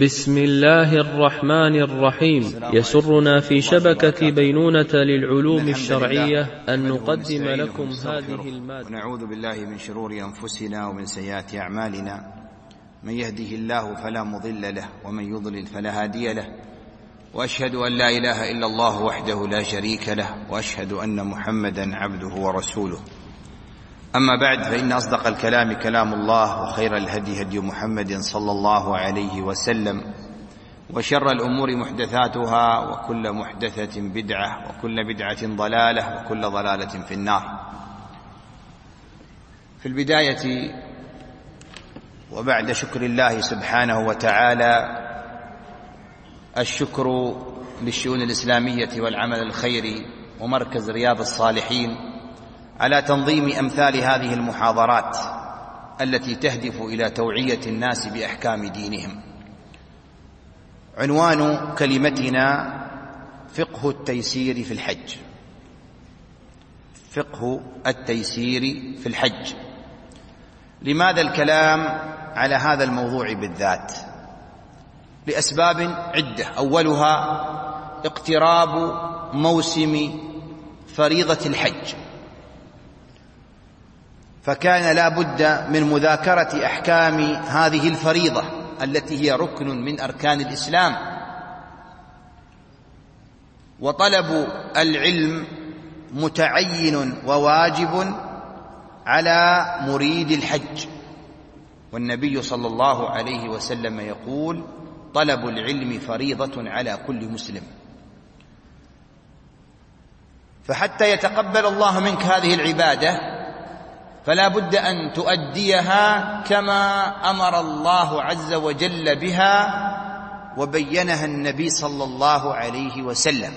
بسم الله الرحمن الرحيم. يسرنا في شبكة بينونة للعلوم الشرعية أن نقدم لكم هذه المادة. ونعوذ بالله من شرور أنفسنا ومن سيئات أعمالنا. من يهده الله فلا مضل له ومن يضلل فلا هادي له. وأشهد أن لا إله إلا الله وحده لا شريك له وأشهد أن محمدا عبده ورسوله. أما بعد فإن أصدق الكلام كلام الله وخير الهدي هدي محمد صلى الله عليه وسلم وشر الأمور محدثاتها وكل محدثة بدعة وكل بدعة ضلالة وكل ضلالة في النار. في البداية وبعد شكر الله سبحانه وتعالى الشكر للشؤون الإسلامية والعمل الخيري ومركز رياض الصالحين على تنظيم أمثال هذه المحاضرات التي تهدف إلى توعية الناس بأحكام دينهم. عنوان كلمتنا فقه التيسير في الحج. فقه التيسير في الحج. لماذا الكلام على هذا الموضوع بالذات؟ لأسباب عدة. أولها اقتراب موسم فريضة الحج. فكان لا بد من مذاكرة أحكام هذه الفريضة التي هي ركن من أركان الإسلام. وطلب العلم متعين وواجب على مريد الحج. والنبي صلى الله عليه وسلم يقول طلب العلم فريضة على كل مسلم. فحتى يتقبل الله منك هذه العبادة فلا بد أن تؤديها كما أمر الله عز وجل بها وبينها النبي صلى الله عليه وسلم.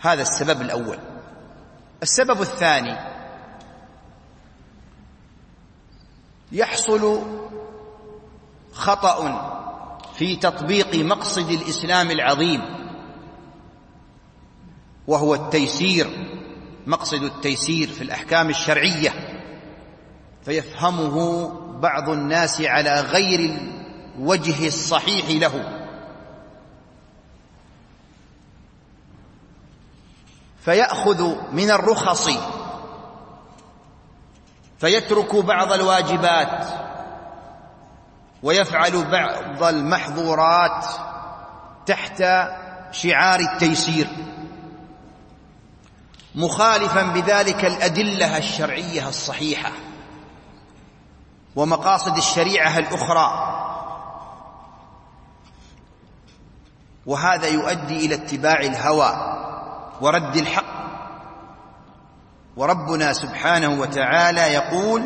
هذا السبب الأول. السبب الثاني يحصل خطأ في تطبيق مقصد الإسلام العظيم وهو التيسير. مقصد التيسير في الأحكام الشرعية فيفهمه بعض الناس على غير الوجه الصحيح له. فيأخذ من الرخص فيترك بعض الواجبات ويفعل بعض المحظورات تحت شعار التيسير. مخالفا بذلك الأدلة الشرعية الصحيحة ومقاصد الشريعة الأخرى. وهذا يؤدي إلى اتباع الهوى ورد الحق. وربنا سبحانه وتعالى يقول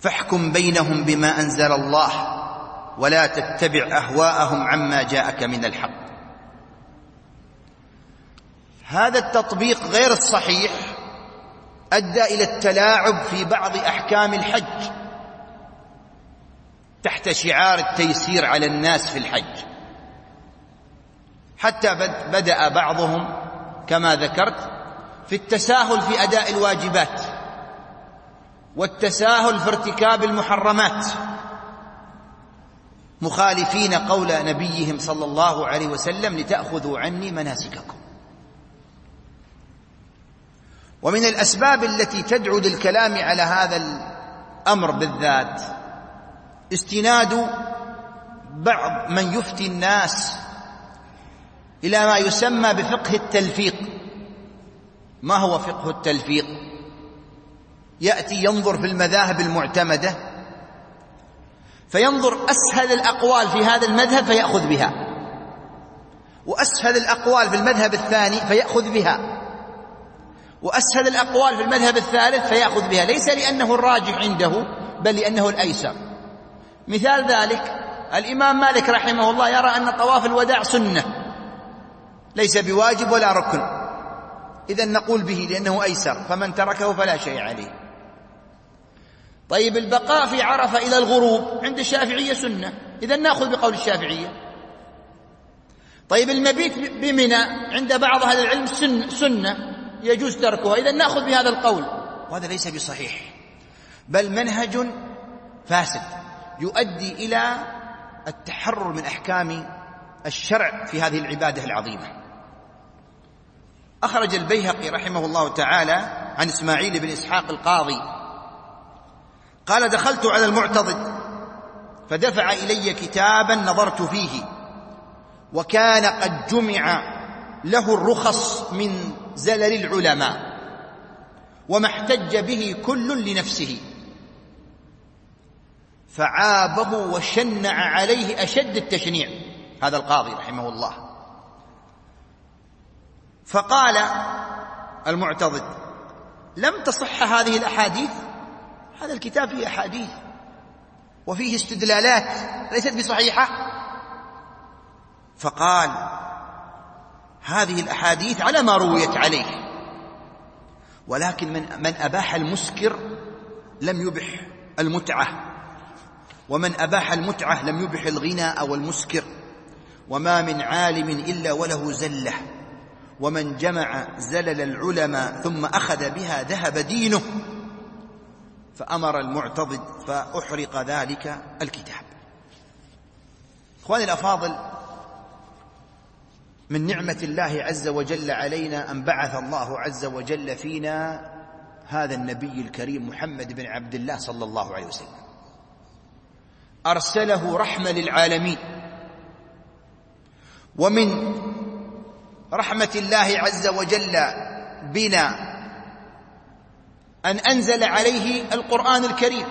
فاحكم بينهم بما أنزل الله ولا تتبع أهواءهم عما جاءك من الحق. هذا التطبيق غير الصحيح أدى إلى التلاعب في بعض أحكام الحج. تحت شعار التيسير على الناس في الحج. حتى بدأ بعضهم كما ذكرت في التساهل في أداء الواجبات والتساهل في ارتكاب المحرمات. مخالفين قول نبيهم صلى الله عليه وسلم لتأخذوا عني مناسككم. ومن الأسباب التي تدعو للكلام على هذا الأمر بالذات استناد بعض من يفتي الناس إلى ما يسمى بفقه التلفيق. ما هو فقه التلفيق؟ يأتي ينظر في المذاهب المعتمدة فينظر أسهل الأقوال في هذا المذهب فيأخذ بها وأسهل الأقوال في المذهب الثاني فيأخذ بها. وأسهل الأقوال في المذهب الثالث فيأخذ بها. ليس لأنه الراجح عنده بل لأنه الأيسر. مثال ذلك الإمام مالك رحمه الله يرى أن طواف الوداع سنة. ليس بواجب ولا ركن. إذا نقول به لأنه أيسر فمن تركه فلا شيء عليه. طيب البقاء في عرفة إلى الغروب عند الشافعية سنة. إذا نأخذ بقول الشافعية. طيب المبيت بمنى عند بعض أهل العلم سنة. يجوز تركها. إذا نأخذ بهذا القول. وهذا ليس بصحيح. بل منهج فاسد يؤدي إلى التحرر من أحكام الشرع في هذه العبادة العظيمة. أخرج البيهقي رحمه الله تعالى عن إسماعيل بن إسحاق القاضي. قال دخلت على المعتضد فدفع إلي كتابا نظرت فيه وكان قد جمع له الرخص من زلل العلماء وما احتج به كل لنفسه. فعابه وشنع عليه أشد التشنيع هذا القاضي رحمه الله. فقال المعتضد لم تصح هذه الأحاديث؟ هذا الكتاب فيه أحاديث وفيه استدلالات ليست بصحيحة. فقال هذه الأحاديث على ما رويت عليه. ولكن من, من أباح المسكر لم يبح المتعة. ومن أباح المتعة لم يبح الغنى والمسكر وما من عالم إلا وله زلة. ومن جمع زلل العلماء ثم أخذ بها ذهب دينه فأمر المعتضد فأحرق ذلك الكتاب. إخواني الأفاضل من نعمة الله عز وجل علينا أن بعث الله عز وجل فينا هذا النبي الكريم محمد بن عبد الله صلى الله عليه وسلم. أرسله رحمة للعالمين. ومن رحمة الله عز وجل بنا أن أنزل عليه القرآن الكريم.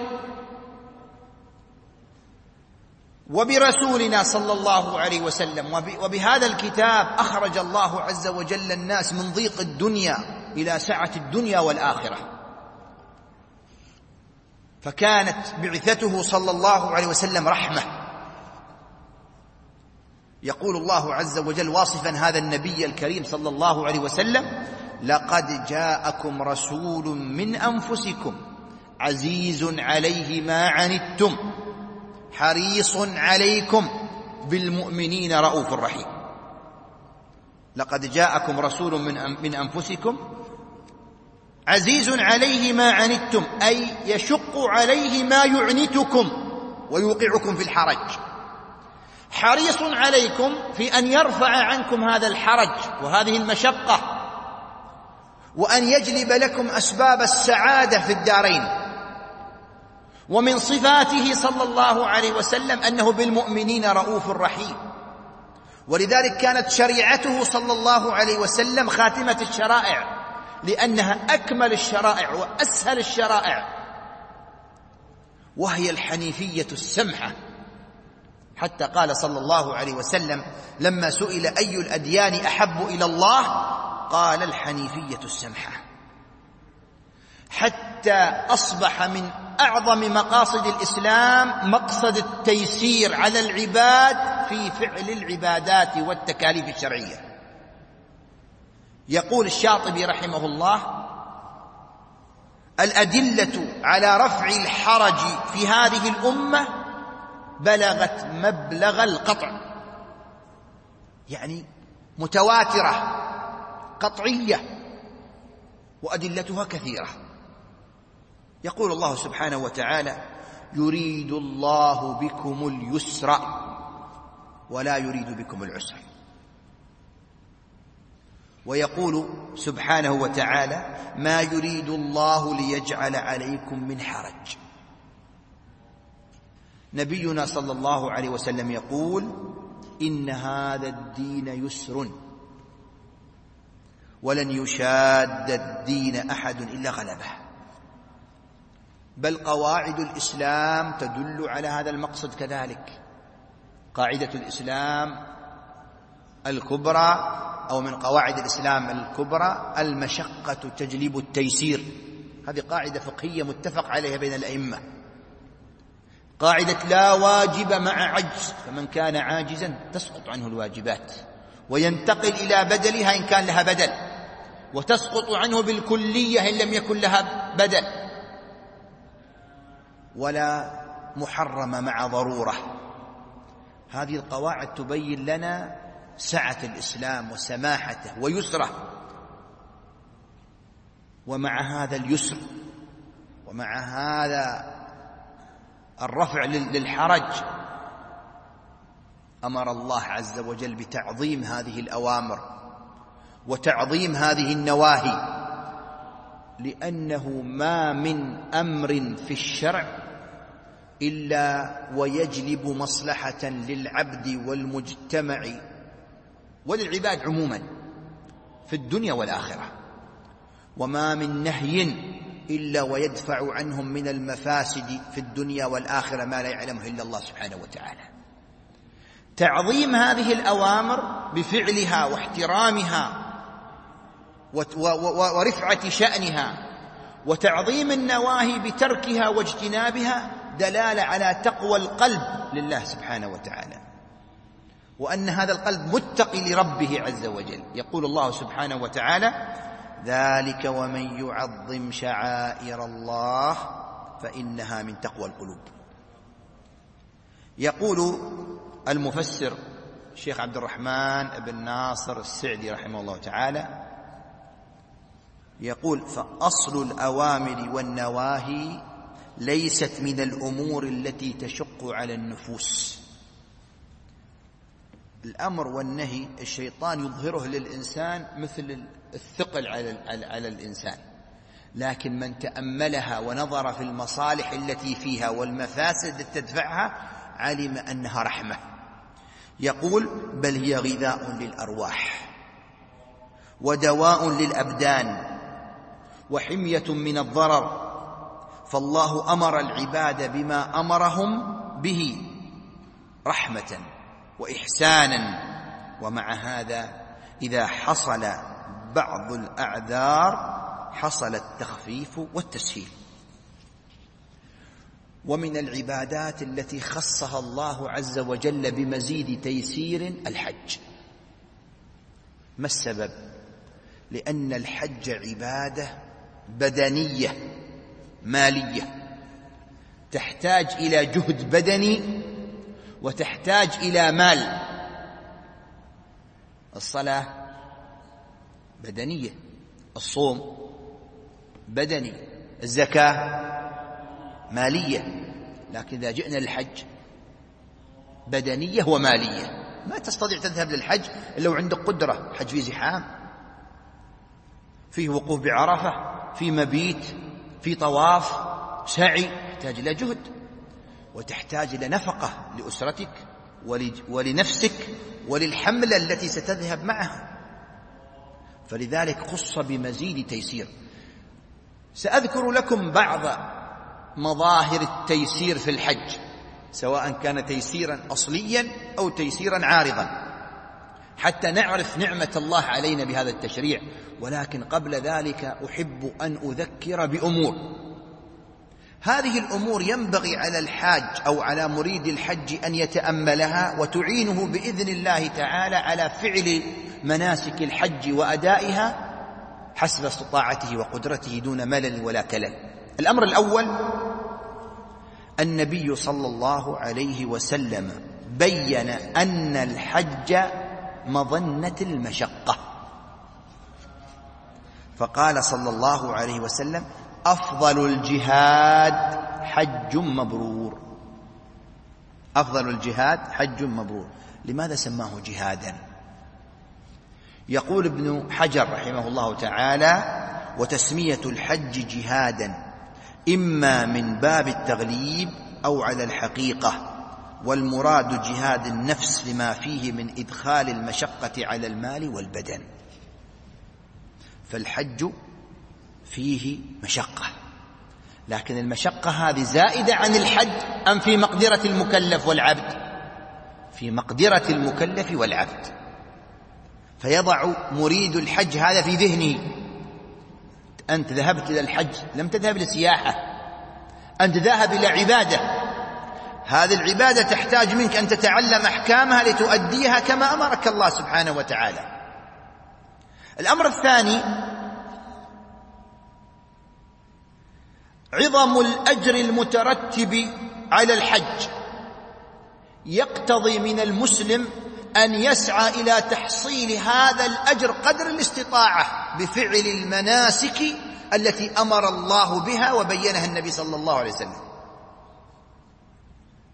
وبرسولنا صلى الله عليه وسلم. وبهذا الكتاب أخرج الله عز وجل الناس من ضيق الدنيا إلى سعة الدنيا والآخرة. فكانت بعثته صلى الله عليه وسلم رحمة. يقول الله عز وجل واصفا هذا النبي الكريم صلى الله عليه وسلم لقد جاءكم رسول من أنفسكم عزيز عليه ما عنتم حريص عليكم بالمؤمنين رؤوف رحيم. لقد جاءكم رسول من من أنفسكم عزيز عليه ما عنتم أي يشق عليه ما يعنتكم ويوقعكم في الحرج. حريص عليكم في أن يرفع عنكم هذا الحرج وهذه المشقة وأن يجلب لكم أسباب السعادة في الدارين. ومن صفاته صلى الله عليه وسلم أنه بالمؤمنين رؤوف رحيم. ولذلك كانت شريعته صلى الله عليه وسلم خاتمة الشرائع لأنها أكمل الشرائع وأسهل الشرائع. وهي الحنيفية السمحة. حتى قال صلى الله عليه وسلم لما سئل أي الأديان أحب إلى الله قال الحنيفية السمحة. حتى أصبح من أعظم مقاصد الإسلام مقصد التيسير على العباد في فعل العبادات والتكاليف الشرعية. يقول الشاطبي رحمه الله الأدلة على رفع الحرج في هذه الأمة بلغت مبلغ القطع يعني متواترة قطعية وأدلتها كثيرة. يقول الله سبحانه وتعالى يريد الله بكم اليسر ولا يريد بكم العسر. ويقول سبحانه وتعالى ما يريد الله ليجعل عليكم من حرج. نبينا صلى الله عليه وسلم يقول إن هذا الدين يسر ولن يشاد الدين أحد إلا غلبه. بل قواعد الإسلام تدل على هذا المقصد كذلك. قاعدة الإسلام الكبرى أو من قواعد الإسلام الكبرى المشقة تجلب التيسير. هذه قاعدة فقهية متفق عليها بين الأئمة. قاعدة لا واجب مع عجز فمن كان عاجزا تسقط عنه الواجبات. وينتقل إلى بدلها إن كان لها بدل. وتسقط عنه بالكلية إن لم يكن لها بدل. ولا محرم مع ضرورة. هذه القواعد تبين لنا سعة الإسلام وسماحته ويسره. ومع هذا اليسر ومع هذا الرفع للحرج أمر الله عز وجل بتعظيم هذه الأوامر وتعظيم هذه النواهي لأنه ما من أمر في الشرع إلا ويجلب مصلحة للعبد والمجتمع. وللعباد عموما في الدنيا والآخرة. وما من نهي إلا ويدفع عنهم من المفاسد في الدنيا والآخرة ما لا يعلمه إلا الله سبحانه وتعالى. تعظيم هذه الأوامر بفعلها واحترامها ورفعة شأنها وتعظيم النواهي بتركها واجتنابها دلالة على تقوى القلب لله سبحانه وتعالى. وأن هذا القلب متقي لربه عز وجل. يقول الله سبحانه وتعالى ذلك ومن يعظم شعائر الله فإنها من تقوى القلوب. يقول المفسر الشيخ عبد الرحمن بن ناصر السعدي رحمه الله تعالى يقول فأصل الأوامر والنواهي ليست من الأمور التي تشق على النفوس. الأمر والنهي الشيطان يظهره للإنسان مثل الثقل على على الإنسان. لكن من تأملها ونظر في المصالح التي فيها والمفاسد التي تدفعها علم أنها رحمة. يقول بل هي غذاء للأرواح ودواء للأبدان وحمية من الضرر فالله أمر العباد بما أمرهم به رحمة وإحسانا ومع هذا إذا حصل بعض الأعذار حصل التخفيف والتسهيل. ومن العبادات التي خصها الله عز وجل بمزيد تيسير الحج. ما السبب؟ لأن الحج عبادة بدنية. مالية. تحتاج إلى جهد بدني وتحتاج إلى مال. الصلاة بدنية الصوم بدني الزكاة مالية. لكن إذا جئنا للحج بدنية ومالية. ما تستطيع تذهب للحج إلا وعندك قدرة. حج فيه زحام فيه وقوف بعرفة في مبيت في طواف سعي يحتاج إلى جهد وتحتاج إلى نفقة لأسرتك ولنفسك وللحملة التي ستذهب معها. فلذلك خص بمزيد تيسير. سأذكر لكم بعض مظاهر التيسير في الحج سواء كان تيسيرا اصليا أو تيسيرا عارضا. حتى نعرف نعمة الله علينا بهذا التشريع. ولكن قبل ذلك أحب أن أذكر بأمور. هذه الأمور ينبغي على الحاج أو على مريد الحج أن يتأملها وتعينه بإذن الله تعالى على فعل مناسك الحج وأدائها حسب استطاعته وقدرته دون ملل ولا كلل. الأمر الأول النبي صلى الله عليه وسلم بين أن الحج مظنة المشقة. فقال صلى الله عليه وسلم أفضل الجهاد حج مبرور. أفضل الجهاد حج مبرور. لماذا سماه جهادا؟ يقول ابن حجر رحمه الله تعالى وتسمية الحج جهادا إما من باب التغليب أو على الحقيقة. والمراد جهاد النفس لما فيه من إدخال المشقة على المال والبدن. فالحج فيه مشقة. لكن المشقة هذه زائدة عن الحج أم في مقدرة المكلف والعبد؟ في مقدرة المكلف والعبد. فيضع مريد الحج هذا في ذهنه. أنت ذهبت إلى الحج لم تذهب لسياحة. أنت ذاهب إلى عبادة. هذه العبادة تحتاج منك أن تتعلم أحكامها لتؤديها كما أمرك الله سبحانه وتعالى. الأمر الثاني عظم الأجر المترتب على الحج. يقتضي من المسلم أن يسعى إلى تحصيل هذا الأجر قدر الاستطاعة بفعل المناسك التي أمر الله بها وبينها النبي صلى الله عليه وسلم.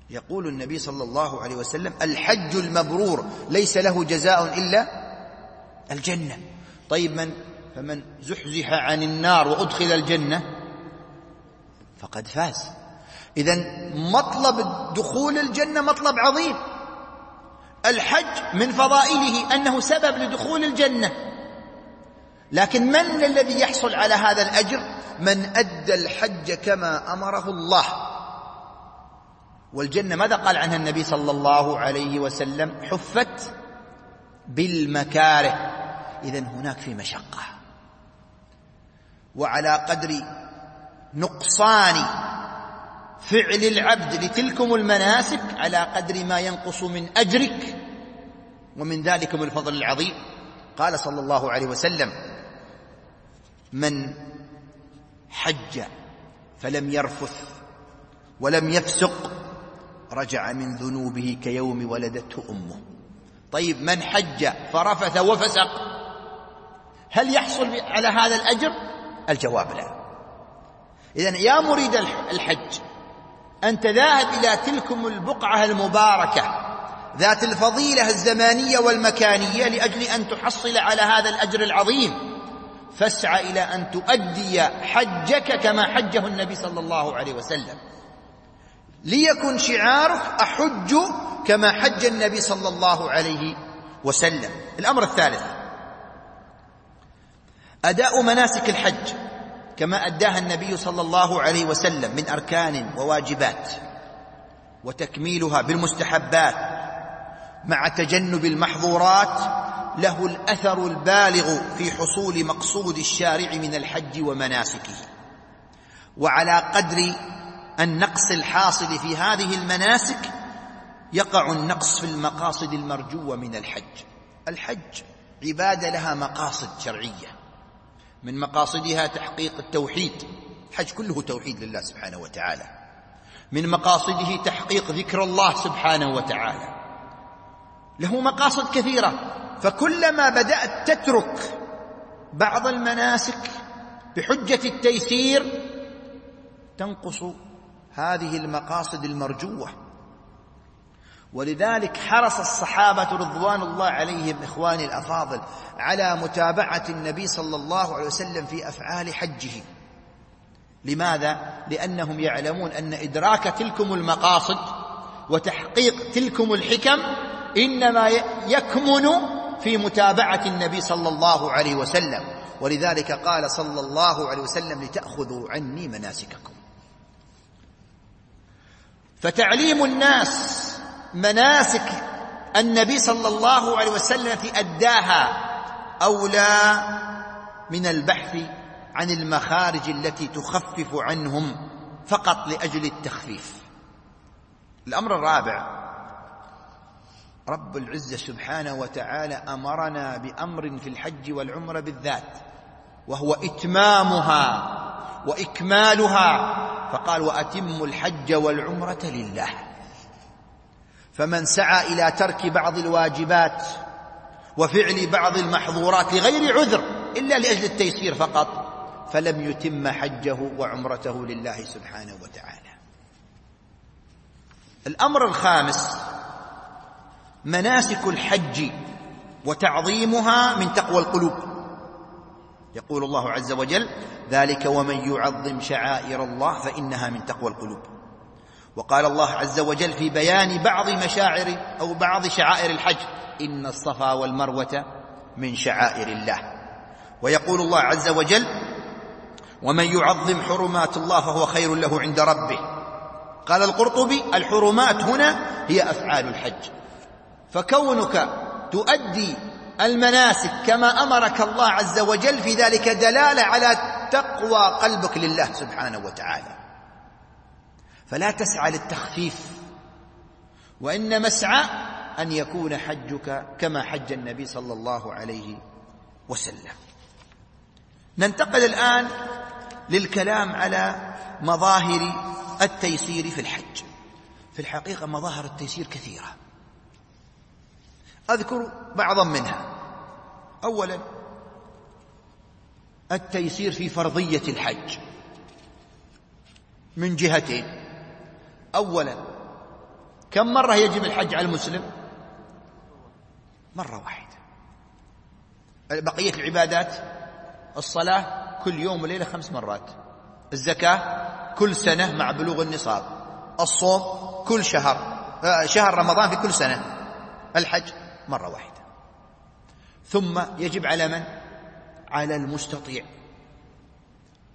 يقول النبي صلى الله عليه وسلم الحج المبرور ليس له جزاء إلا الجنة. طيب من؟ فمن زحزح عن النار وأدخل الجنة فقد فاز. إذا مطلب دخول الجنة مطلب عظيم. الحج من فضائله أنه سبب لدخول الجنة. لكن من الذي يحصل على هذا الأجر؟ من أدى الحج كما أمره الله. والجنة ماذا قال عنها النبي صلى الله عليه وسلم؟ حفت بالمكاره. إذا هناك في مشقة. وعلى قدر نقصان فعل العبد لتلكم المناسك على قدر ما ينقص من أجرك ومن ذلكم الفضل العظيم. قال صلى الله عليه وسلم من حج فلم يرفث ولم يفسق رجع من ذنوبه كيوم ولدته أمه. طيب من حج فرفث وفسق؟ هل يحصل على هذا الأجر؟ الجواب لا. اذا يا مريد الحج أنت ذاهب إلى تلكم البقعة المباركة ذات الفضيلة الزمانية والمكانية لأجل أن تحصل على هذا الأجر العظيم. فاسعى إلى أن تؤدي حجك كما حجه النبي صلى الله عليه وسلم. ليكن شعارك أحج كما حج النبي صلى الله عليه وسلم. الأمر الثالث أداء مناسك الحج كما أداها النبي صلى الله عليه وسلم من أركان وواجبات وتكميلها بالمستحبات مع تجنب المحظورات له الأثر البالغ في حصول مقصود الشارع من الحج ومناسكه. وعلى قدر النقص الحاصل في هذه المناسك يقع النقص في المقاصد المرجوة من الحج. الحج عباده لها مقاصد شرعية. من مقاصدها تحقيق التوحيد. الحج كله توحيد لله سبحانه وتعالى. من مقاصده تحقيق ذكر الله سبحانه وتعالى. له مقاصد كثيرة. فكلما بدأت تترك بعض المناسك بحجة التيسير تنقص هذه المقاصد المرجوة. ولذلك حرص الصحابة رضوان الله عليهم إخواني الأفاضل على متابعة النبي صلى الله عليه وسلم في أفعال حجه. لماذا؟ لأنهم يعلمون أن إدراك تلكم المقاصد وتحقيق تلكم الحكم إنما يكمن في متابعة النبي صلى الله عليه وسلم. ولذلك قال صلى الله عليه وسلم لتأخذوا عني مناسككم. فتعليم الناس مناسك النبي صلى الله عليه وسلم في أداها اولى من البحث عن المخارج التي تخفف عنهم فقط لأجل التخفيف. الأمر الرابع رب العزة سبحانه وتعالى أمرنا بأمر في الحج والعمرة بالذات وهو إتمامها وإكمالها فقال وأتموا الحج والعمرة لله. فمن سعى إلى ترك بعض الواجبات وفعل بعض المحظورات لغير عذر إلا لأجل التيسير فقط فلم يتم حجه وعمرته لله سبحانه وتعالى. الأمر الخامس مناسك الحج وتعظيمها من تقوى القلوب. يقول الله عز وجل ذلك ومن يعظم شعائر الله فإنها من تقوى القلوب. وقال الله عز وجل في بيان بعض مشاعر أو بعض شعائر الحج إن الصفا والمروة من شعائر الله. ويقول الله عز وجل ومن يعظم حرمات الله فهو خير له عند ربه. قال القرطبي الحرمات هنا هي أفعال الحج. فكونك تؤدي المناسك كما أمرك الله عز وجل في ذلك دلالة على تقوى قلبك لله سبحانه وتعالى. فلا تسعى للتخفيف وانما اسعى أن يكون حجك كما حج النبي صلى الله عليه وسلم. ننتقل الآن للكلام على مظاهر التيسير في الحج. في الحقيقة مظاهر التيسير كثيرة. أذكر بعضا منها. اولا التيسير في فرضية الحج. من جهتين. اولا كم مرة يجب الحج على المسلم؟ مرة واحدة. بقية العبادات الصلاة كل يوم وليلة خمس مرات. الزكاة كل سنة مع بلوغ النصاب. الصوم كل شهر. آه، شهر رمضان في كل سنة. الحج مرة واحدة. ثم يجب على من؟ على المستطيع.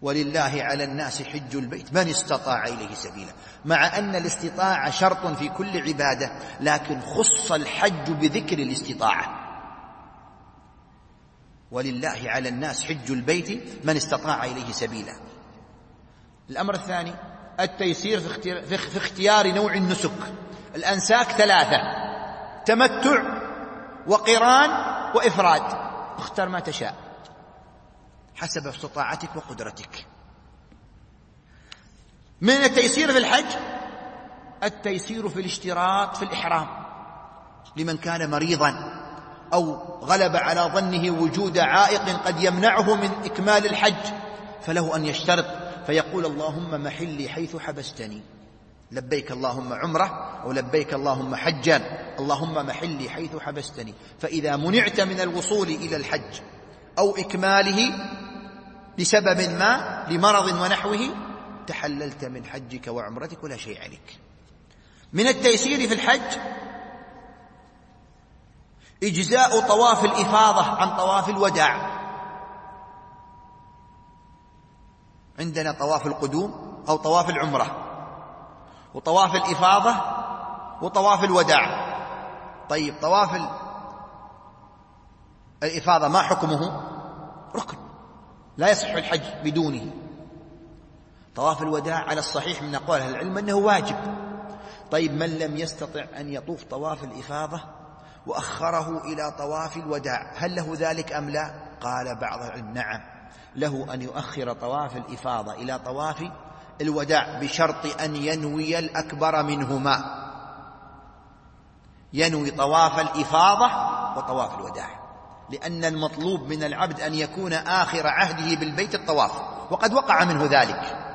ولله على الناس حج البيت. من استطاع إليه سبيلا. مع أن الاستطاعة شرط في كل عبادة لكن خص الحج بذكر الاستطاعة. ولله على الناس حج البيت من استطاع إليه سبيلا. الأمر الثاني التيسير في اختيار, نوع النسك. الأنساك ثلاثة تمتع وقران وإفراد. اختر ما تشاء. حسب استطاعتك وقدرتك. من التيسير في الحج؟ التيسير في الاشتراط في الإحرام. لمن كان مريضا أو غلب على ظنه وجود عائق قد يمنعه من إكمال الحج فله أن يشترط فيقول اللهم محلي حيث حبستني. لبيك اللهم عمرة أو لبيك اللهم حجا. اللهم محلي حيث حبستني. فإذا منعت من الوصول إلى الحج أو إكماله لسبب ما لمرض ونحوه تحللت من حجك وعمرتك ولا شيء عليك. من التيسير في الحج إجزاء طواف الإفاضة عن طواف الوداع. عندنا طواف القدوم أو طواف العمرة وطواف الإفاضة وطواف الوداع. طيب طواف الإفاضة ما حكمه؟ ركن. لا يصح الحج بدونه. طواف الوداع على الصحيح من أقوال أهل العلم أنه واجب. طيب من لم يستطع أن يطوف طواف الإفاضة وأخره إلى طواف الوداع هل له ذلك أم لا؟ قال بعض العلم نعم. له أن يؤخر طواف الإفاضة إلى طواف الوداع بشرط أن ينوي الأكبر منهما. ينوي طواف الإفاضة وطواف الوداع. لأن المطلوب من العبد أن يكون آخر عهده بالبيت الطواف. وقد وقع منه ذلك.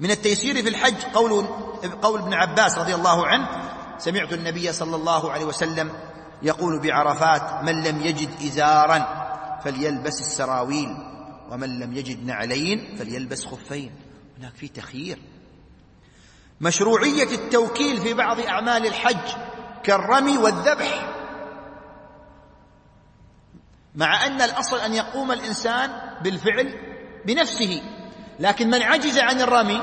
من التيسير في الحج قول قول ابن عباس رضي الله عنه سمعت النبي صلى الله عليه وسلم يقول بعرفات من لم يجد إزارا فليلبس السراويل ومن لم يجد نعلين فليلبس خفين. هناك في تخيير. مشروعية التوكيل في بعض أعمال الحج كالرمي والذبح مع أن الأصل أن يقوم الإنسان بالفعل بنفسه. لكن من عجز عن الرمي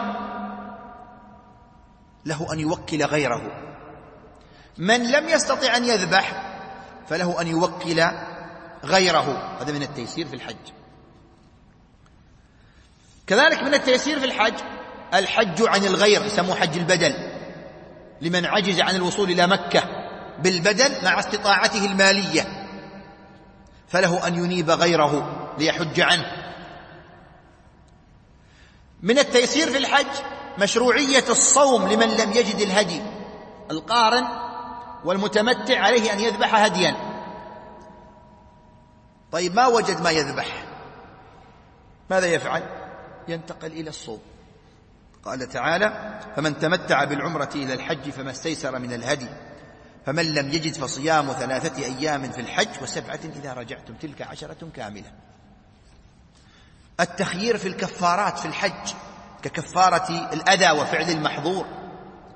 له أن يوكل غيره. من لم يستطع أن يذبح فله أن يوكل غيره. هذا من التيسير في الحج. كذلك من التيسير في الحج الحج عن الغير يسموه حج البدل. لمن عجز عن الوصول إلى مكة بالبدل مع استطاعته المالية. فله أن ينيب غيره ليحج عنه. من التيسير في الحج مشروعية الصوم لمن لم يجد الهدي القارن والمتمتع عليه أن يذبح هديا. طيب ما وجد ما يذبح؟ ماذا يفعل؟ ينتقل إلى الصوم. قال تعالى فمن تمتع بالعمرة إلى الحج فما استيسر من الهدي. فمن لم يجد فصيام ثلاثة أيام في الحج وسبعة إذا رجعتم تلك عشرة كاملة. التخيير في الكفارات في الحج ككفارة الأذى وفعل المحظور.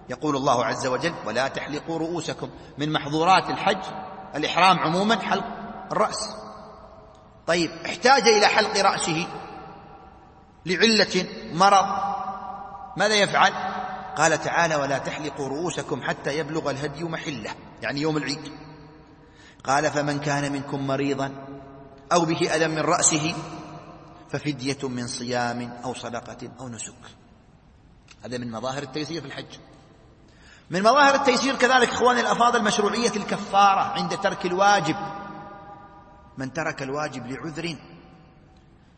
يقول الله عز وجل ولا تحلقوا رؤوسكم من محظورات الحج. الإحرام عموما حلق الرأس. طيب احتاج إلى حلق رأسه لعلة مرض. ماذا يفعل؟ قال تعالى ولا تحلقوا رؤوسكم حتى يبلغ الهدي محله يعني يوم العيد. قال فمن كان منكم مريضا أو به ألم من رأسه ففدية من صيام أو صدقة أو نسك. هذا من مظاهر التيسير في الحج. من مظاهر التيسير كذلك إخواني الأفاضل مشروعية الكفارة عند ترك الواجب. من ترك الواجب لعذر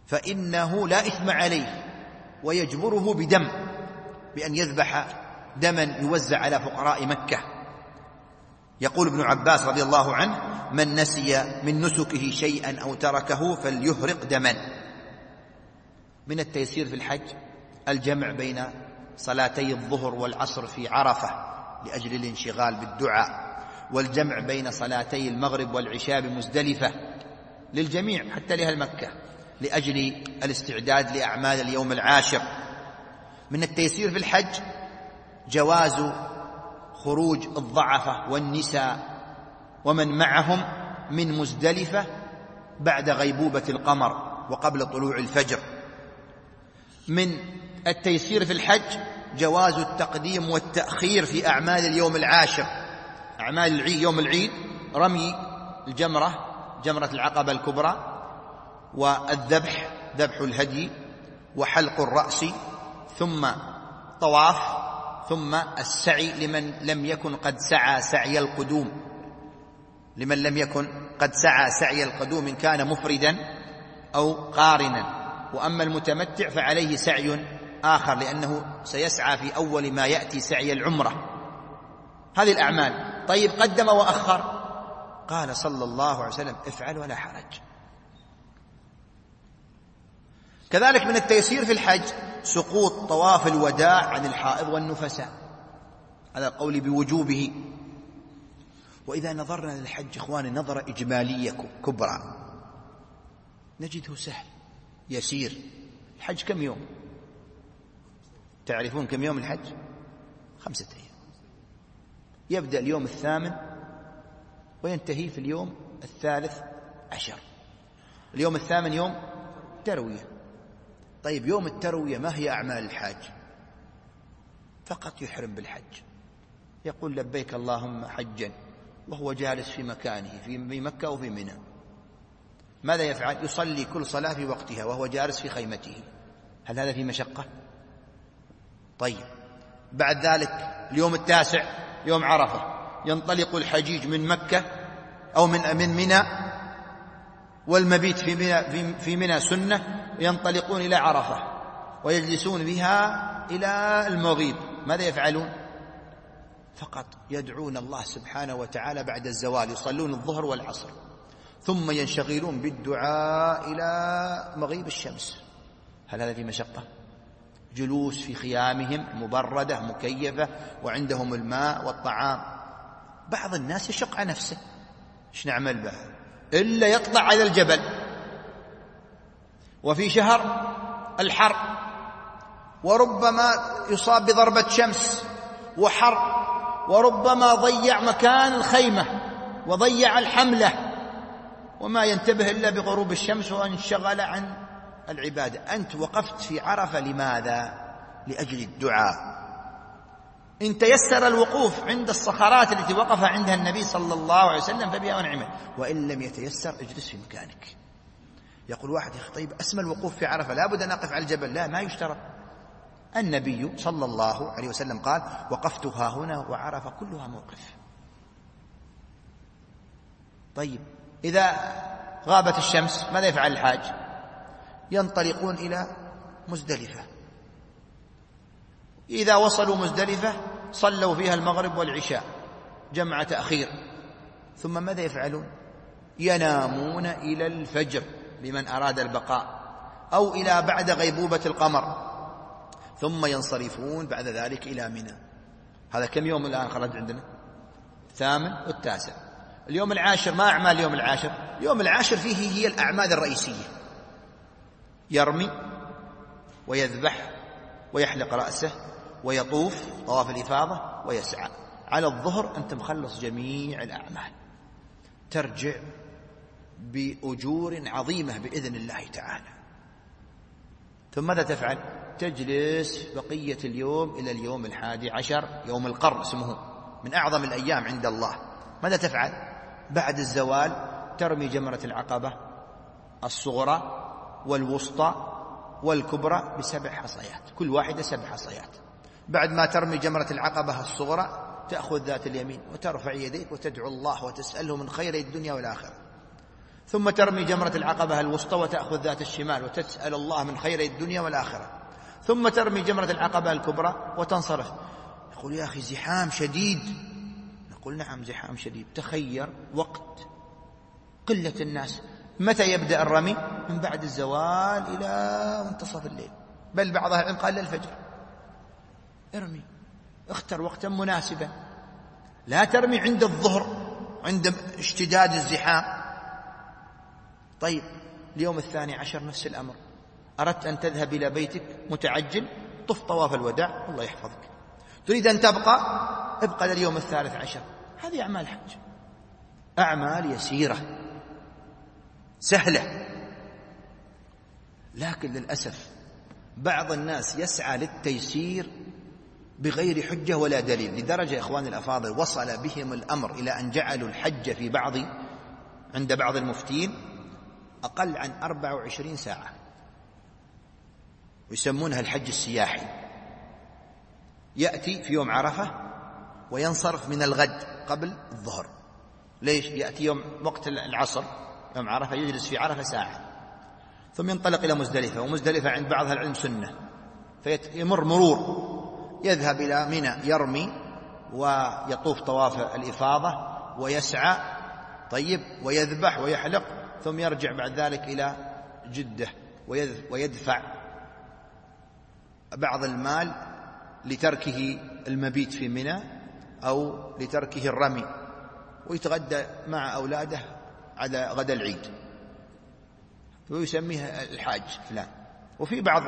فإنه لا إثم عليه ويجبره بدم. بأن يذبح دما يوزع على فقراء مكة. يقول ابن عباس رضي الله عنه من نسي من نسكه شيئا أو تركه فليهرق دما. من التيسير في الحج الجمع بين صلاتي الظهر والعصر في عرفة لأجل الانشغال بالدعاء والجمع بين صلاتي المغرب والعشاء بمزدلفة للجميع حتى لأهل مكة لأجل الاستعداد لأعمال اليوم العاشر. من التيسير في الحج جواز خروج الضعفة والنساء ومن معهم من مزدلفة بعد غيبوبة القمر وقبل طلوع الفجر. من التيسير في الحج جواز التقديم والتأخير في أعمال اليوم العاشر أعمال العيد يوم العيد رمي الجمرة جمرة العقبة الكبرى والذبح ذبح الهدي وحلق الرأس ثم طواف ثم السعي لمن لم يكن قد سعى سعي القدوم. لمن لم يكن قد سعى سعي القدوم إن كان مفردا أو قارنا. وأما المتمتع فعليه سعي آخر لأنه سيسعى في أول ما يأتي سعي العمرة. هذه الأعمال. طيب قدم وأخر. قال صلى الله عليه وسلم افعل ولا حرج. كذلك من التيسير في الحج. سقوط طواف الوداع عن الحائض والنفساء. هذا القول بوجوبه. وإذا نظرنا للحج إخواني نظرة إجمالية كبرى. نجده سهل يسير. الحج كم يوم؟ تعرفون كم يوم الحج؟ خمسة أيام. يبدأ اليوم الثامن وينتهي في اليوم الثالث عشر. اليوم الثامن يوم تروية. طيب يوم التروية ما هي أعمال الحاج؟ فقط يحرم بالحج. يقول لبيك اللهم حجا وهو جالس في مكانه في مكة وفي منى. ماذا يفعل؟ يصلي كل صلاة في وقتها وهو جالس في خيمته. هل هذا في مشقة؟ طيب. بعد ذلك اليوم التاسع يوم عرفة ينطلق الحجيج من مكة أو من من منى والمبيت في منى في منى سنة ينطلقون إلى عرفة ويجلسون بها إلى المغيب. ماذا يفعلون؟ فقط يدعون الله سبحانه وتعالى بعد الزوال يصلون الظهر والعصر ثم ينشغلون بالدعاء إلى مغيب الشمس. هل هذا في مشقة؟ جلوس في خيامهم مبردة مكيفة وعندهم الماء والطعام. بعض الناس يشق على نفسه. إيش نعمل به إلا يطلع على الجبل. وفي شهر الحر وربما يصاب بضربة شمس وحر وربما ضيع مكان الخيمة وضيع الحملة وما ينتبه إلا بغروب الشمس وانشغل عن العبادة. أنت وقفت في عرفة لماذا؟ لأجل الدعاء. إن تيسر الوقوف عند الصخرات التي وقف عندها النبي صلى الله عليه وسلم فبها ونعمه وإن لم يتيسر اجلس في مكانك. يقول واحد طيب أسمى الوقوف في عرفة لابد أن أقف على الجبل. لا ما يشترط. النبي صلى الله عليه وسلم قال وقفت ها هنا وعرفة كلها موقف. طيب إذا غابت الشمس ماذا يفعل الحاج؟ ينطلقون إلى مزدلفة. إذا وصلوا مزدلفة صلوا فيها المغرب والعشاء جمع تأخير ثم ماذا يفعلون؟ ينامون إلى الفجر. لمن أراد البقاء أو إلى بعد غيبوبة القمر ثم ينصرفون بعد ذلك إلى منى. هذا كم يوم الآن خرج عندنا؟ الثامن والتاسع. اليوم العاشر ما أعمال اليوم العاشر؟ اليوم العاشر فيه هي الأعمال الرئيسية. يرمي ويذبح ويحلق رأسه ويطوف طواف الإفاضة ويسعى. على الظهر أنت مخلص جميع الأعمال. ترجع بأجور عظيمة بإذن الله تعالى. ثم ماذا تفعل؟ تجلس بقية اليوم إلى اليوم الحادي عشر يوم القر اسمه من أعظم الأيام عند الله. ماذا تفعل؟ بعد الزوال ترمي جمرة العقبة الصغرى والوسطى والكبرى بسبع حصيات كل واحدة سبع حصيات. بعد ما ترمي جمرة العقبة الصغرى تأخذ ذات اليمين وترفع يديك وتدعو الله وتسأله من خير الدنيا والآخرة. ثم ترمي جمرة العقبة الوسطى وتأخذ ذات الشمال وتسأل الله من خير الدنيا والآخرة. ثم ترمي جمرة العقبة الكبرى وتنصرف. يقول يا أخي زحام شديد. نقول نعم زحام شديد. تخير وقت قلة الناس. متى يبدأ الرمي؟ من بعد الزوال إلى منتصف الليل. بل بعض العلم قال للفجر. ارمي. اختر وقتا مناسبا. لا ترمي عند الظهر عند اشتداد الزحام. طيب اليوم الثاني عشر نفس الأمر. أردت أن تذهب إلى بيتك متعجل طف طواف الوداع الله يحفظك. تريد أن تبقى؟ ابقى لليوم الثالث عشر. هذه أعمال حج. أعمال يسيرة. سهلة. لكن للأسف بعض الناس يسعى للتيسير بغير حجة ولا دليل. لدرجة إخواني الأفاضل وصل بهم الأمر إلى أن جعلوا الحج في بعض عند بعض المفتين أقل عن 24 ساعة. ويسمونها الحج السياحي. يأتي في يوم عرفة وينصرف من الغد قبل الظهر. ليش؟ يأتي يوم وقت العصر يوم عرفة يجلس في عرفة ساعة. ثم ينطلق إلى مزدلفة ومزدلفة عند بعض العلم سنة. فيمر مرور. يذهب إلى منى يرمي ويطوف طواف الإفاضة ويسعى طيب ويذبح ويحلق. ثم يرجع بعد ذلك إلى جدة ويدفع بعض المال لتركه المبيت في منى أو لتركه الرمي ويتغدى مع أولاده على غدا العيد. ويسميه الحاج فلان. وفي بعض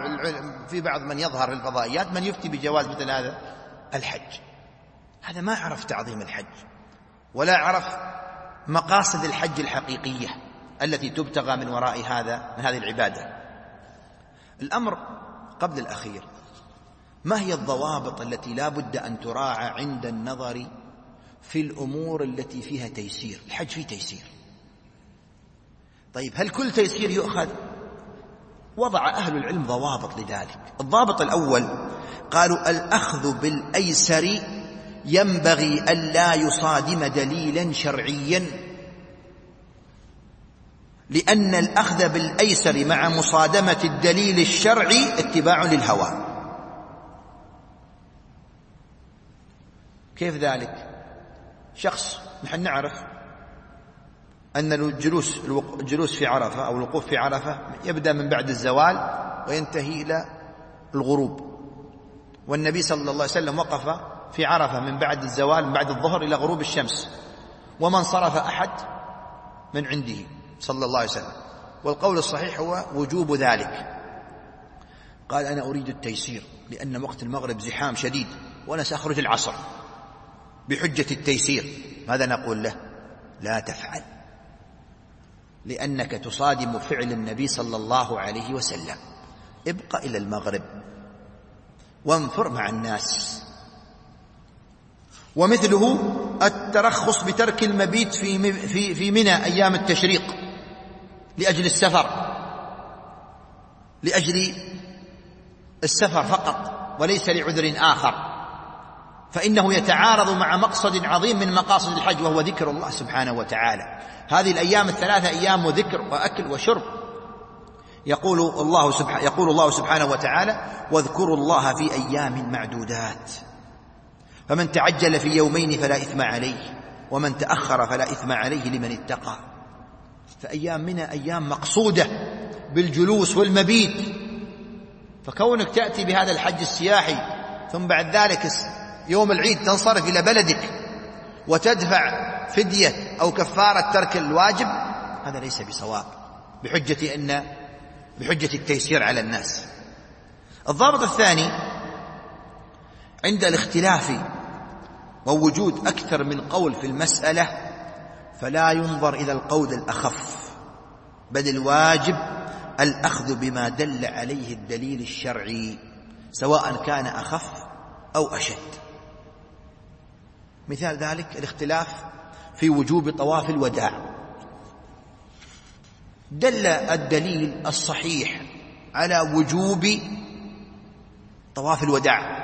في بعض من يظهر في الفضائيات من يفتي بجواز مثل هذا الحج. هذا ما عرف تعظيم الحج ولا عرف مقاصد الحج الحقيقية. التي تبتغى من وراء هذا من هذه العبادة. الأمر قبل الأخير ما هي الضوابط التي لا بد أن تراعى عند النظر في الأمور التي فيها تيسير؟ الحج فيه تيسير. طيب هل كل تيسير يؤخذ؟ وضع أهل العلم ضوابط لذلك. الضابط الأول قالوا الأخذ بالأيسر ينبغي ألا يصادم دليلا شرعيا. لأن الأخذ بالأيسر مع مصادمة الدليل الشرعي اتباع للهوى. كيف ذلك؟ شخص نحن نعرف أن الجلوس الجلوس في عرفة أو الوقوف في عرفة يبدأ من بعد الزوال وينتهي إلى الغروب. والنبي صلى الله عليه وسلم وقف في عرفة من بعد الزوال من بعد الظهر إلى غروب الشمس. وما انصرف أحد من عنده. صلى الله عليه وسلم. والقول الصحيح هو وجوب ذلك. قال أنا أريد التيسير لأن وقت المغرب زحام شديد وأنا سأخرج العصر بحجة التيسير. ماذا نقول له؟ لا تفعل. لأنك تصادم فعل النبي صلى الله عليه وسلم. ابق إلى المغرب وانفر مع الناس. ومثله الترخص بترك المبيت في في في منى أيام التشريق. لأجل السفر. لأجل السفر فقط وليس لعذر آخر. فإنه يتعارض مع مقصد عظيم من مقاصد الحج وهو ذكر الله سبحانه وتعالى. هذه الأيام الثلاثة أيام ذكر وأكل وشرب. يقول الله سبحانه يقول الله سبحانه وتعالى واذكروا الله في أيام معدودات. فمن تعجل في يومين فلا إثم عليه ومن تأخر فلا إثم عليه لمن اتقى. فأيام منها أيام مقصودة بالجلوس والمبيت. فكونك تأتي بهذا الحج السياحي ثم بعد ذلك يوم العيد تنصرف إلى بلدك وتدفع فدية أو كفارة ترك الواجب هذا ليس بصواب بحجة أن بحجة التيسير على الناس. الضابط الثاني عند الاختلاف ووجود أكثر من قول في المسألة فلا ينظر إلى القول الأخف بل الواجب الأخذ بما دل عليه الدليل الشرعي سواء كان أخف أو أشد. مثال ذلك الاختلاف في وجوب طواف الوداع. دل الدليل الصحيح على وجوب طواف الوداع.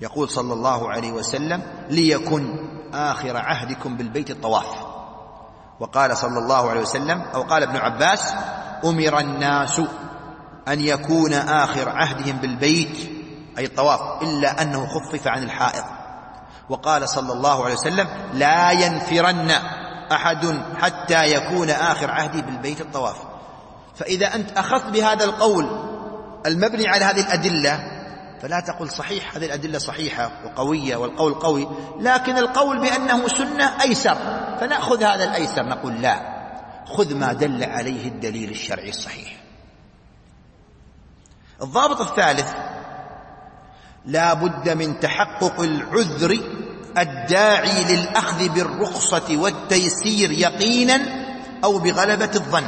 يقول صلى الله عليه وسلم ليكن آخر عهدكم بالبيت الطواف. وقال صلى الله عليه وسلم أو قال ابن عباس أمر الناس أن يكون آخر عهدهم بالبيت أي الطواف إلا أنه خفف عن الحائض. وقال صلى الله عليه وسلم لا ينفرن أحد حتى يكون آخر عهدي بالبيت الطواف. فإذا أنت أخذت بهذا القول المبني على هذه الأدلة فلا تقل صحيح هذه الأدلة صحيحة وقوية والقول قوي لكن القول بأنه سنة أيسر فنأخذ هذا الأيسر نقول لا خذ ما دل عليه الدليل الشرعي الصحيح. الضابط الثالث لا بد من تحقق العذر الداعي للأخذ بالرخصة والتيسير يقينا أو بغلبة الظن.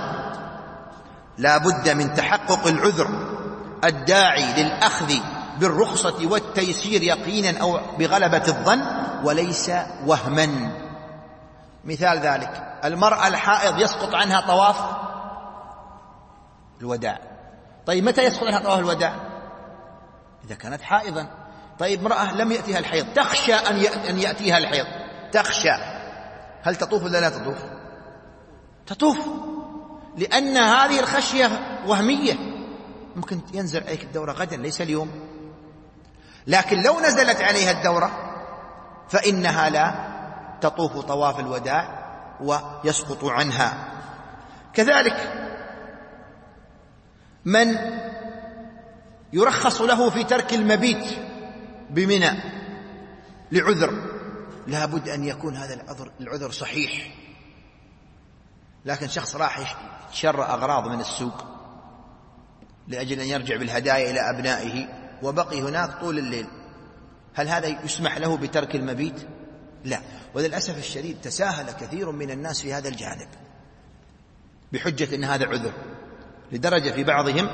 لا بد من تحقق العذر الداعي للأخذ بالرخصة والتيسير يقينا أو بغلبة الظن وليس وهما. مثال ذلك المرأة الحائض يسقط عنها طواف الوداع. طيب متى يسقط عنها طواف الوداع؟ إذا كانت حائضا. طيب امرأة لم يأتيها الحيض تخشى أن يأتيها الحيض. تخشى. هل تطوف ولا لا تطوف؟ تطوف. لأن هذه الخشية وهمية. ممكن ينزل عليك الدورة غدا ليس اليوم. لكن لو نزلت عليها الدورة فإنها لا تطوف طواف الوداع ويسقط عنها. كذلك من يرخص له في ترك المبيت بمنى لعذر لا بد أن يكون هذا العذر, العذر صحيح. لكن شخص راح شر أغراض من السوق لأجل أن يرجع بالهدايا إلى أبنائه. وبقي هناك طول الليل. هل هذا يسمح له بترك المبيت؟ لا. وللأسف الشديد تساهل كثير من الناس في هذا الجانب بحجة أن هذا عذر. لدرجة في بعضهم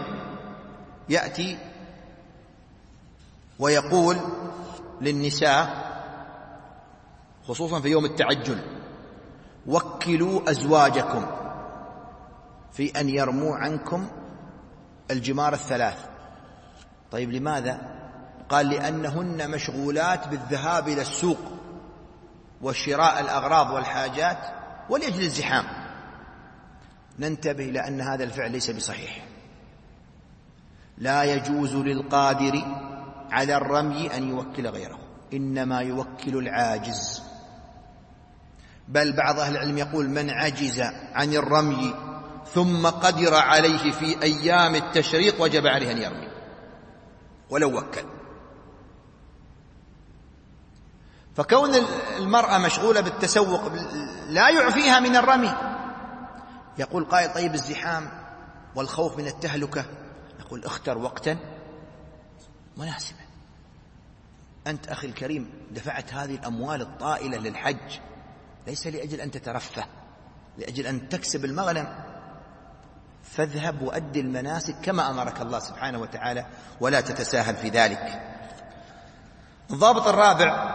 يأتي ويقول للنساء خصوصا في يوم التعجل وكلوا أزواجكم في أن يرموا عنكم الجمار الثلاث. طيب لماذا؟ قال لأنهن مشغولات بالذهاب إلى السوق وشراء الأغراض والحاجات ولأجل الزحام. ننتبه إلى أن هذا الفعل ليس بصحيح. لا يجوز للقادر على الرمي أن يوكل غيره إنما يوكل العاجز. بل بعض أهل العلم يقول من عجز عن الرمي ثم قدر عليه في أيام التشريق وجب عليه أن يرمي. ولو وكل. فكون المرأة مشغولة بالتسوق لا يعفيها من الرمي. يقول قائل طيب الزحام والخوف من التهلكة. يقول اختر وقتا مناسبا. أنت أخي الكريم دفعت هذه الأموال الطائلة للحج. ليس لأجل أن تترفه لأجل أن تكسب المغنم. فاذهب وأد المناسك كما أمرك الله سبحانه وتعالى ولا تتساهل في ذلك. الضابط الرابع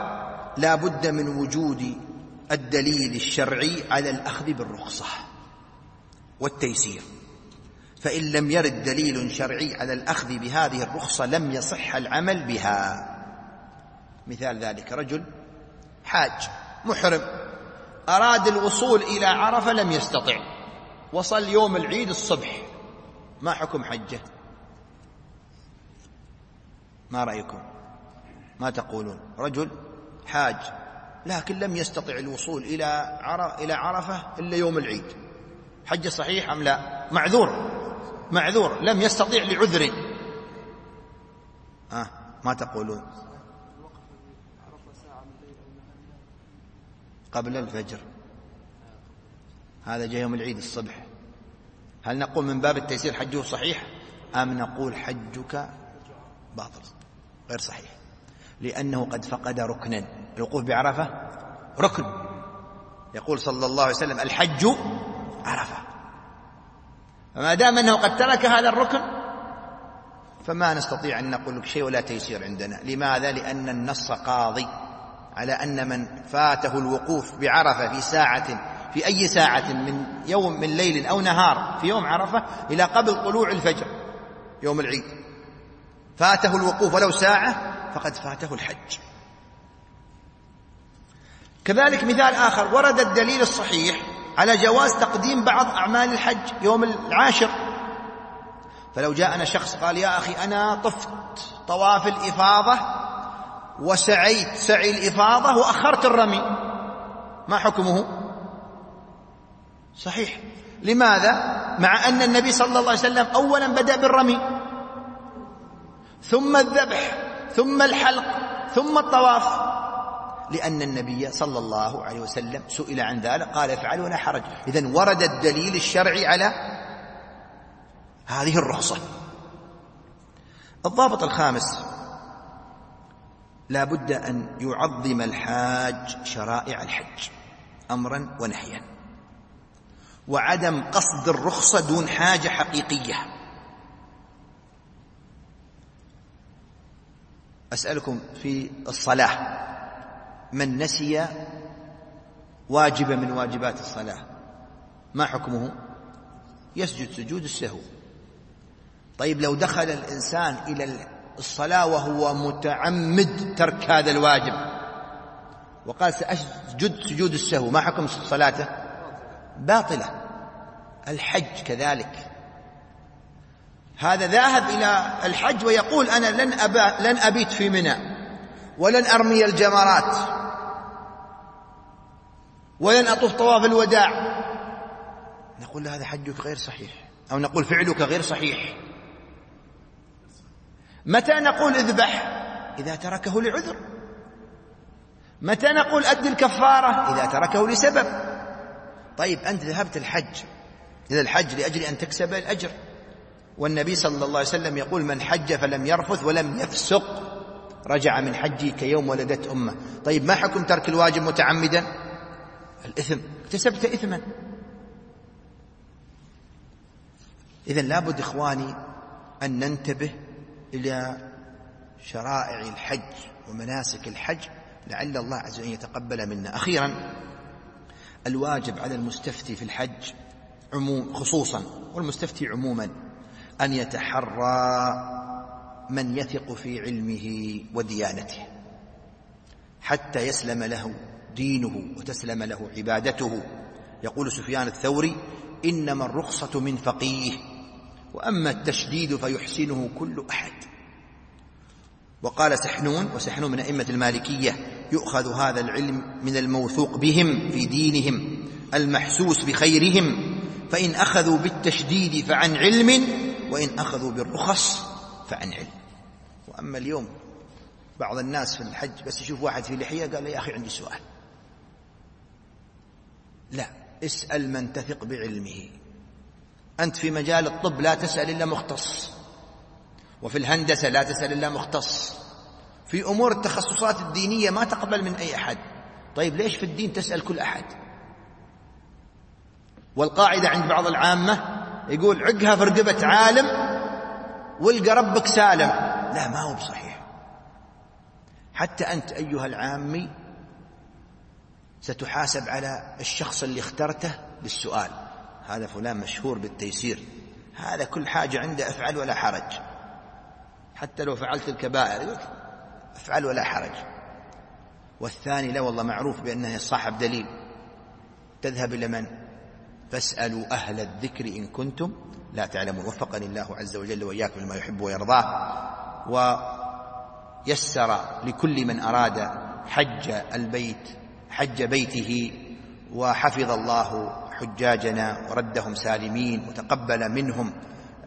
لا بد من وجود الدليل الشرعي على الأخذ بالرخصة والتيسير. فإن لم يرد دليل شرعي على الأخذ بهذه الرخصة لم يصح العمل بها. مثال ذلك رجل حاج محرم أراد الوصول إلى عرفة لم يستطع. وصل يوم العيد الصبح. ما حكم حجه؟ ما رأيكم؟ ما تقولون؟ رجل حاج لكن لم يستطع الوصول إلى إلى عرفة إلا يوم العيد. حج صحيح أم لا؟ معذور معذور لم يستطيع لعذر. آه ما تقولون؟ قبل الفجر. هذا جاء يوم العيد الصبح. هل نقول من باب التيسير حجه صحيح؟ أم نقول حجك باطل غير صحيح. لأنه قد فقد ركنا. الوقوف بعرفة؟ ركن. يقول صلى الله عليه وسلم الحج عرفة. فما دام أنه قد ترك هذا الركن فما نستطيع أن نقول لك شيء ولا تيسير عندنا. لماذا؟ لأن النص قاضي. على أن من فاته الوقوف بعرفة في ساعة في أي ساعة من يوم من ليل أو نهار في يوم عرفة إلى قبل طلوع الفجر يوم العيد. فاته الوقوف ولو ساعة فقد فاته الحج. كذلك مثال آخر ورد الدليل الصحيح على جواز تقديم بعض أعمال الحج يوم العاشر. فلو جاءنا شخص قال يا أخي أنا طفت طواف الإفاضة وسعيت سعي الإفاضة وأخرت الرمي. ما حكمه؟ صحيح. لماذا؟ مع أن النبي صلى الله عليه وسلم أولا بدأ بالرمي ثم الذبح ثم الحلق ثم الطواف. لأن النبي صلى الله عليه وسلم سئل عن ذلك قال افعل ولا حرج. إذا ورد الدليل الشرعي على هذه الرخصة. الضابط الخامس لا بد أن يعظم الحاج شرائع الحج أمرا ونهيا. وعدم قصد الرخصة دون حاجة حقيقية. أسألكم في الصلاة من نسي واجبا من واجبات الصلاة ما حكمه؟ يسجد سجود السهو. طيب لو دخل الإنسان إلى الصلاة وهو متعمد ترك هذا الواجب وقال سأسجد سجود السهو ما حكم صلاته؟ باطلة. الحج كذلك. هذا ذاهب إلى الحج ويقول أنا لن, أبا لن أبيت في منى ولن أرمي الجمرات ولن أطوف طواف الوداع. نقول له هذا حجك غير صحيح أو نقول فعلك غير صحيح. متى نقول اذبح؟ إذا تركه لعذر. متى نقول أد الكفارة؟ إذا تركه لسبب. طيب أنت ذهبت الحج. إذا الحج لأجل أن تكسب الأجر. والنبي صلى الله عليه وسلم يقول من حج فلم يرفث ولم يفسق. رجع من حجه كيوم ولدت أمه. طيب ما حكم ترك الواجب متعمدا؟ الإثم. اكتسبت إثما. إذا لابد إخواني أن ننتبه إلى شرائع الحج ومناسك الحج لعل الله عز وجل يتقبل منا. أخيرا الواجب على المستفتي في الحج عموم خصوصا والمستفتي عموما أن يتحرى من يثق في علمه وديانته حتى يسلم له دينه وتسلم له عبادته. يقول سفيان الثوري إنما الرخصة من فقيه وأما التشديد فيحسنه كل أحد. وقال سحنون وسحنون من أئمة المالكية يؤخذ هذا العلم من الموثوق بهم في دينهم المحسوس بخيرهم. فإن أخذوا بالتشديد فعن علم وإن أخذوا بالرخص فعن علم. وأما اليوم بعض الناس في الحج بس يشوف واحد في لحية قال يا أخي عندي سؤال. لا اسأل من تثق بعلمه. أنت في مجال الطب لا تسأل إلا مختص وفي الهندسة لا تسأل إلا مختص. في أمور التخصصات الدينية ما تقبل من أي أحد. طيب ليش في الدين تسأل كل أحد؟ والقاعدة عند بعض العامة يقول عقها في رقبة عالم والقى ربك سالم. لا ما هو بصحيح. حتى أنت أيها العامي ستحاسب على الشخص اللي اخترته بالسؤال هذا فلان مشهور بالتيسير. هذا كل حاجة عنده أفعل ولا حرج. حتى لو فعلت الكبائر. افعل ولا حرج. والثاني لا والله معروف بأنه صاحب دليل. تذهب إلى من؟ فاسألوا أهل الذكر إن كنتم لا تعلمون. وفقني الله عز وجل وإياكم لما يحب ويرضاه. ويسر لكل من أراد حج البيت حج بيته. وحفظ الله حجاجنا وردهم سالمين وتقبل منهم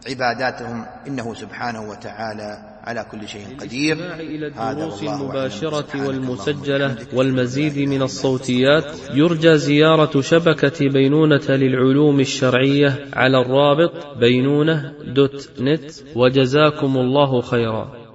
عباداتهم. إنه سبحانه وتعالى على كل شيء قدير. الدروس المباشرة والمسجلة والمزيد من الصوتيات يرجى زيارة شبكة بينونة للعلوم الشرعية على الرابط بينونة دوت نت وجزاكم الله خيرا.